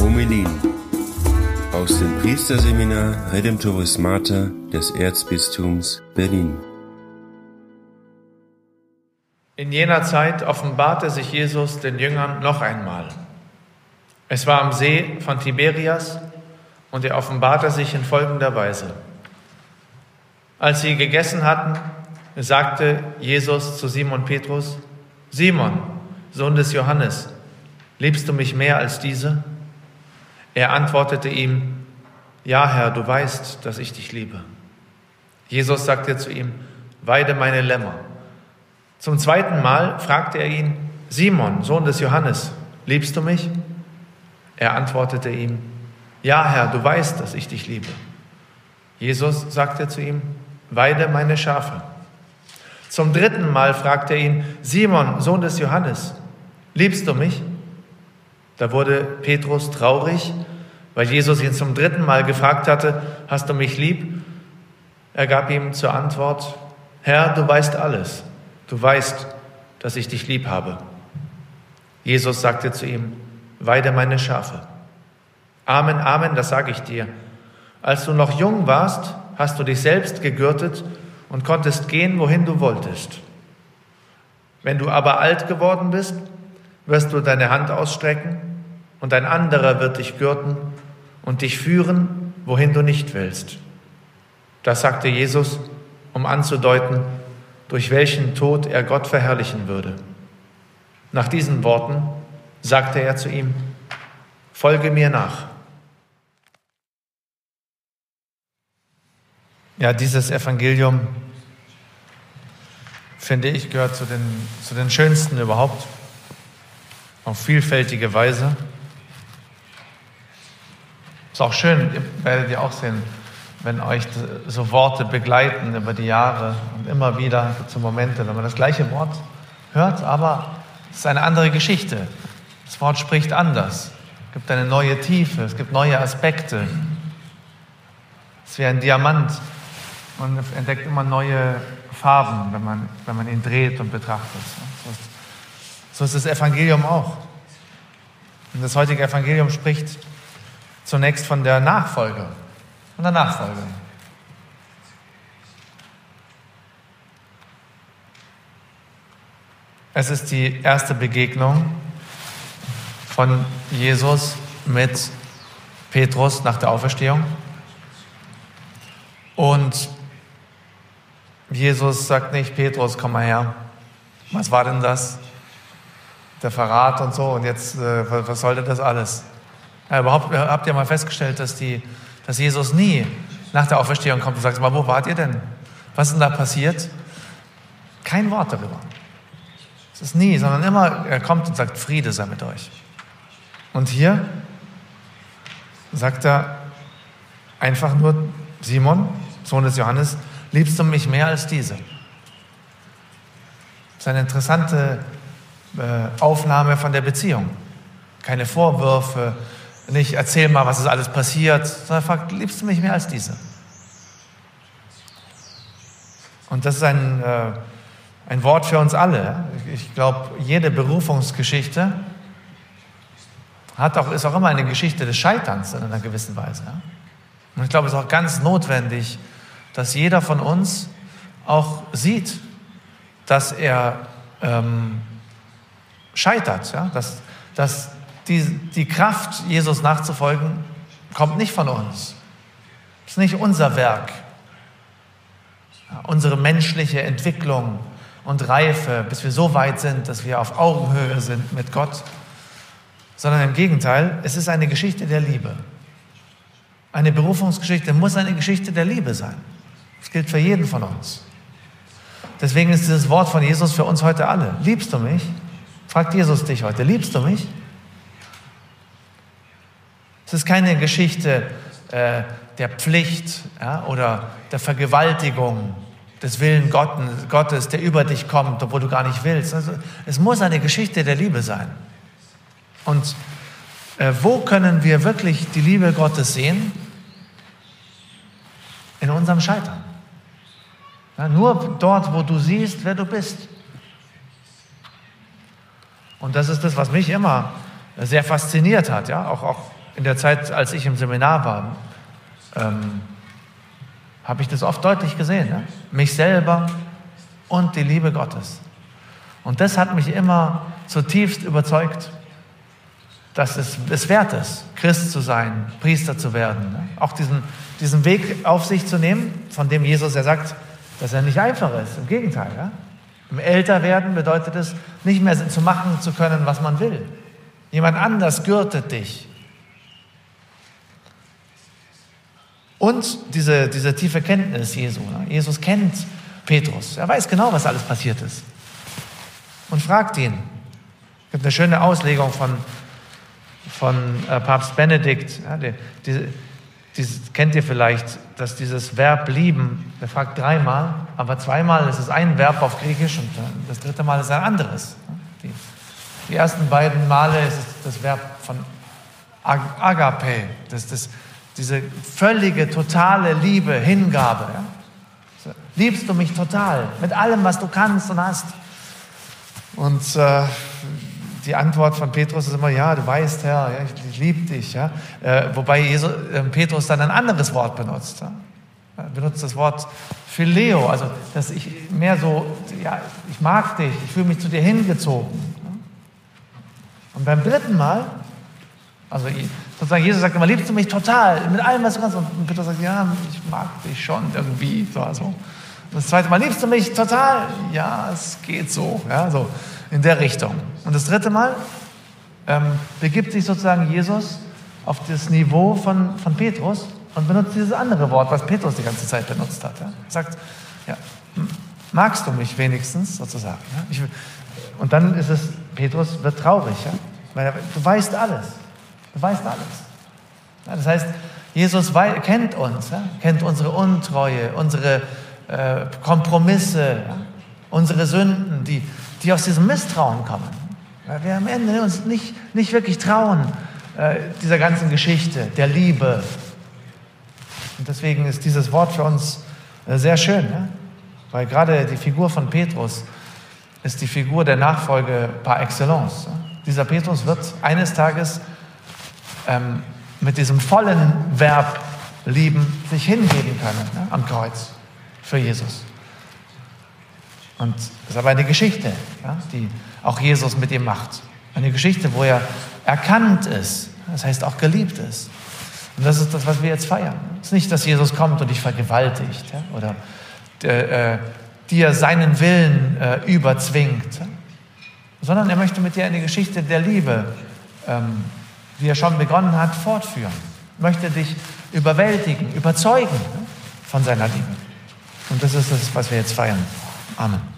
Homilien aus dem Priesterseminar Redemptoris Mater des Erzbistums Berlin. In jener Zeit offenbarte sich Jesus den Jüngern noch einmal. Es war am See von Tiberias und er offenbarte sich in folgender Weise. Als sie gegessen hatten, sagte Jesus zu Simon Petrus, Simon, Sohn des Johannes, liebst du mich mehr als diese? Er antwortete ihm, Ja, Herr, du weißt, dass ich dich liebe. Jesus sagte zu ihm, Weide meine Lämmer. Zum zweiten Mal fragte er ihn, Simon, Sohn des Johannes, liebst du mich? Er antwortete ihm, Ja, Herr, du weißt, dass ich dich liebe. Jesus sagte zu ihm, Weide meine Schafe. Zum dritten Mal fragte er ihn, Simon, Sohn des Johannes, liebst du mich? Da wurde Petrus traurig, weil Jesus ihn zum dritten Mal gefragt hatte, hast du mich lieb? Er gab ihm zur Antwort, Herr, du weißt alles, du weißt, dass ich dich lieb habe. Jesus sagte zu ihm, weide meine Schafe. Amen, Amen, das sage ich dir. Als du noch jung warst, hast du dich selbst gegürtet und konntest gehen, wohin du wolltest. Wenn du aber alt geworden bist, wirst du deine Hand ausstrecken und ein anderer wird dich gürten und dich führen, wohin du nicht willst. Das sagte Jesus, um anzudeuten, durch welchen Tod er Gott verherrlichen würde. Nach diesen Worten sagte er zu ihm, Folge mir nach. Ja, dieses Evangelium, finde ich, gehört zu den, zu den schönsten überhaupt, auf vielfältige Weise. Ist auch schön, ihr werdet ihr auch sehen, wenn euch so Worte begleiten über die Jahre und immer wieder zu Momente, wenn man das gleiche Wort hört, aber es ist eine andere Geschichte. Das Wort spricht anders, es gibt eine neue Tiefe, es gibt neue Aspekte. Es ist wie ein Diamant, man entdeckt immer neue Farben, wenn man, wenn man ihn dreht und betrachtet. So ist, das Evangelium auch. Und das heutige Evangelium spricht zunächst von der Nachfolge. Von der Nachfolge. Es ist die erste Begegnung von Jesus mit Petrus nach der Auferstehung. Und Jesus sagt nicht, Petrus, komm mal her. Was war denn das? Der Verrat und so. Und jetzt, äh, was sollte das alles? Ja, überhaupt habt ihr mal festgestellt, dass, die, dass Jesus nie nach der Auferstehung kommt und sagt, mal, wo wart ihr denn? Was ist denn da passiert? Kein Wort darüber. Es ist nie, sondern immer, er kommt und sagt, Friede sei mit euch. Und hier sagt er einfach nur, Simon, Sohn des Johannes, liebst du mich mehr als diese? Das ist eine interessante äh, Aufnahme von der Beziehung. Keine Vorwürfe, nicht erzähl mal, was ist alles passiert, sondern fragt, liebst du mich mehr als diese? Und das ist ein, äh, ein Wort für uns alle. Ich glaube, jede Berufungsgeschichte hat auch, ist auch immer eine Geschichte des Scheiterns in einer gewissen Weise. Und ich glaube, es ist auch ganz notwendig, dass jeder von uns auch sieht, dass er ähm, scheitert, ja? dass, dass die, die Kraft, Jesus nachzufolgen, kommt nicht von uns. Es ist nicht unser Werk. Ja, unsere menschliche Entwicklung und Reife, bis wir so weit sind, dass wir auf Augenhöhe sind mit Gott, sondern im Gegenteil, es ist eine Geschichte der Liebe. Eine Berufungsgeschichte muss eine Geschichte der Liebe sein. Das gilt für jeden von uns. Deswegen ist dieses Wort von Jesus für uns heute alle. Liebst du mich? Fragt Jesus dich heute, liebst du mich? Es ist keine Geschichte äh, der Pflicht ja, oder der Vergewaltigung des Willen Gottes, der über dich kommt, obwohl du gar nicht willst. Also, es muss eine Geschichte der Liebe sein. Und äh, wo können wir wirklich die Liebe Gottes sehen? In unserem Scheitern. Ja, nur dort, wo du siehst, wer du bist. Und das ist das, was mich immer sehr fasziniert hat, ja, auch, auch in der Zeit, als ich im Seminar war, ähm, habe ich das oft deutlich gesehen. Ja? Mich selber und die Liebe Gottes. Und das hat mich immer zutiefst überzeugt, dass es es wert ist, Christ zu sein, Priester zu werden. Ne? Auch diesen, diesen Weg auf sich zu nehmen, von dem Jesus ja sagt, dass er nicht einfach ist. Im Gegenteil. Ja? Im Älterwerden bedeutet es, nicht mehr zu machen zu können, was man will. Jemand anders gürtet dich. Und diese, diese tiefe Kenntnis Jesu. Ne? Jesus kennt Petrus. Er weiß genau, was alles passiert ist. Und fragt ihn. Es gibt eine schöne Auslegung von, von äh, Papst Benedikt. Ja, die, die, dieses, kennt ihr vielleicht, dass dieses Verb lieben, der fragt dreimal, aber zweimal ist es ein Verb auf Griechisch und das dritte Mal ist ein anderes. Die, die ersten beiden Male ist es das Verb von Agape, das, das, diese völlige, totale Liebe, Hingabe. Ja? So, liebst du mich total, mit allem, was du kannst und hast? Und äh, die Antwort von Petrus ist immer, ja, du weißt, Herr, ja, ich, ich liebe dich. Ja? Äh, wobei Jesus, äh, Petrus dann ein anderes Wort benutzt. Ja? Er benutzt das Wort Phileo, also dass ich mehr so, ja, ich mag dich, ich fühle mich zu dir hingezogen. Und beim dritten Mal, also sozusagen Jesus sagt immer, liebst du mich total, mit allem, was du kannst. Und Petrus sagt, ja, ich mag dich schon irgendwie. So, also. Das zweite Mal, liebst du mich total? Ja, es geht so. Ja, so in der Richtung. Und das dritte Mal ähm, begibt sich sozusagen Jesus auf das Niveau von, von Petrus und benutzt dieses andere Wort, was Petrus die ganze Zeit benutzt hat. Ja? Sagt, ja, magst du mich wenigstens sozusagen? Ja? Ich, und dann ist es, Petrus wird traurig, ja? weil er, du weißt alles. Du weißt alles. Ja, das heißt, Jesus kennt uns, ja? kennt unsere Untreue, unsere äh, Kompromisse, unsere Sünden, die, die aus diesem Misstrauen kommen. Weil wir am Ende uns nicht, nicht wirklich trauen, äh, dieser ganzen Geschichte, der Liebe. Und deswegen ist dieses Wort für uns äh, sehr schön, ja? weil gerade die Figur von Petrus ist die Figur der Nachfolge par excellence. Ja? Dieser Petrus wird eines Tages ähm, mit diesem vollen Verb lieben sich hingeben können ja, am Kreuz für Jesus. Und das ist aber eine Geschichte, ja, die auch Jesus mit ihm macht. Eine Geschichte, wo er erkannt ist, das heißt auch geliebt ist. Und das ist das, was wir jetzt feiern. Es ist nicht, dass Jesus kommt und dich vergewaltigt ja, oder äh, dir seinen Willen äh, überzwingt, ja, sondern er möchte mit dir eine Geschichte der Liebe, ähm, die er schon begonnen hat, fortführen. Möchte dich überwältigen, überzeugen von seiner Liebe. Und das ist das, was wir jetzt feiern. Amen.